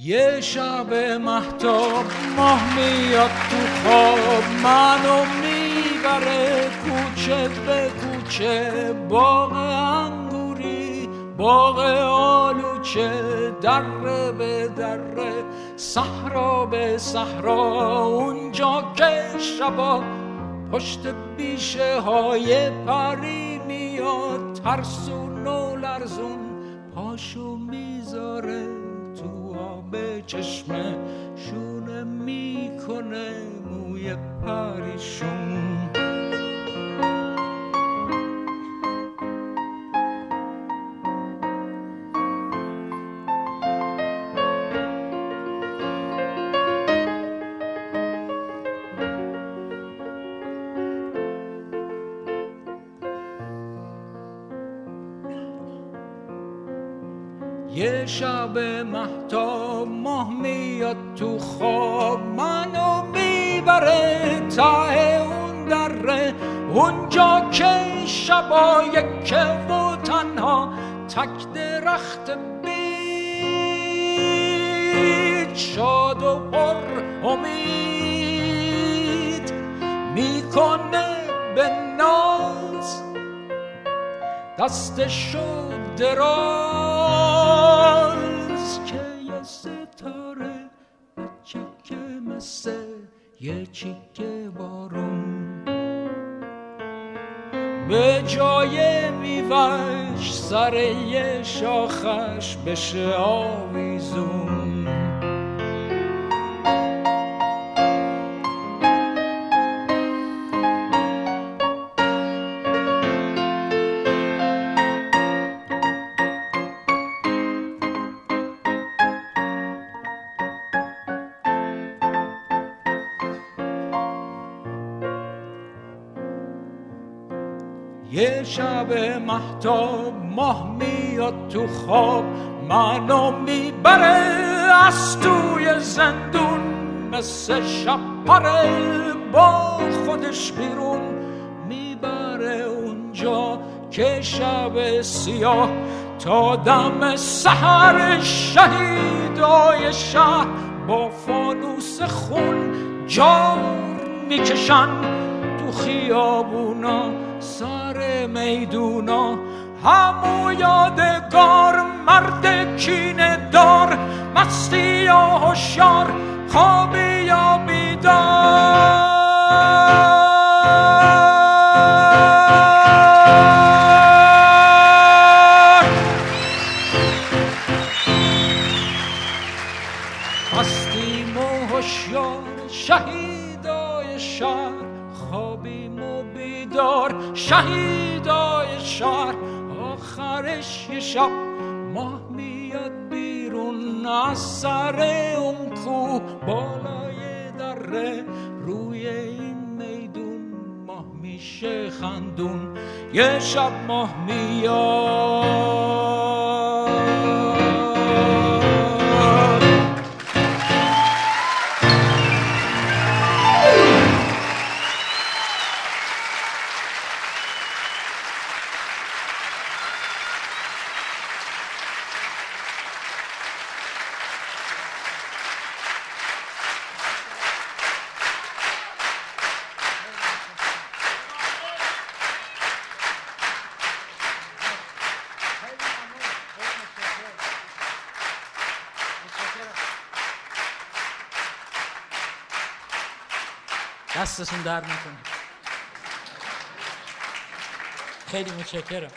یه شب محتاب ماه میاد تو خواب منو می‌بره کوچه به کوچه. باغ انگوری باغ آلوچه. دره به دره صحرا به صحرا. اونجا که شبا پشت بیشه های پری میاد ترسون و لرزون پاشو می‌ذاره. تو آب چشمه شونه می‌کنه موی پریشون. یه شب محتاب ماه میاد تو خواب منو می‌بره ته اون دره. اونجا که شبای که و تنها تک درخت بید شاد و پر امید می‌کنه به ناز. دستشو دراز. مثل یه چیکه بارون به جای میوش سر یه شاخش بشه آویزون یه شب محتاب ماه میاد تو خواب منو می‌بره از توی زندون مثل شپره با خودش بیرون. می‌بره اونجا که شب سیاه تا دم سحر شهیدای شهر با فانوس خون جار می‌کشن. تو خیابونا سر میدونا همو یادگار مرد کینه دار مستی یا هوشیار خوابی یا بیدار. هستیم و هوشیار شهیدای شهر بیدار شهیدای شهر. آخرش یه شب ماه میاد بیرون از سر اون کو بالای دره. روی این میدون ماه میشه خندون. یه شب ماه میاد. دستتون درد نکنه. خیلی متشکرم.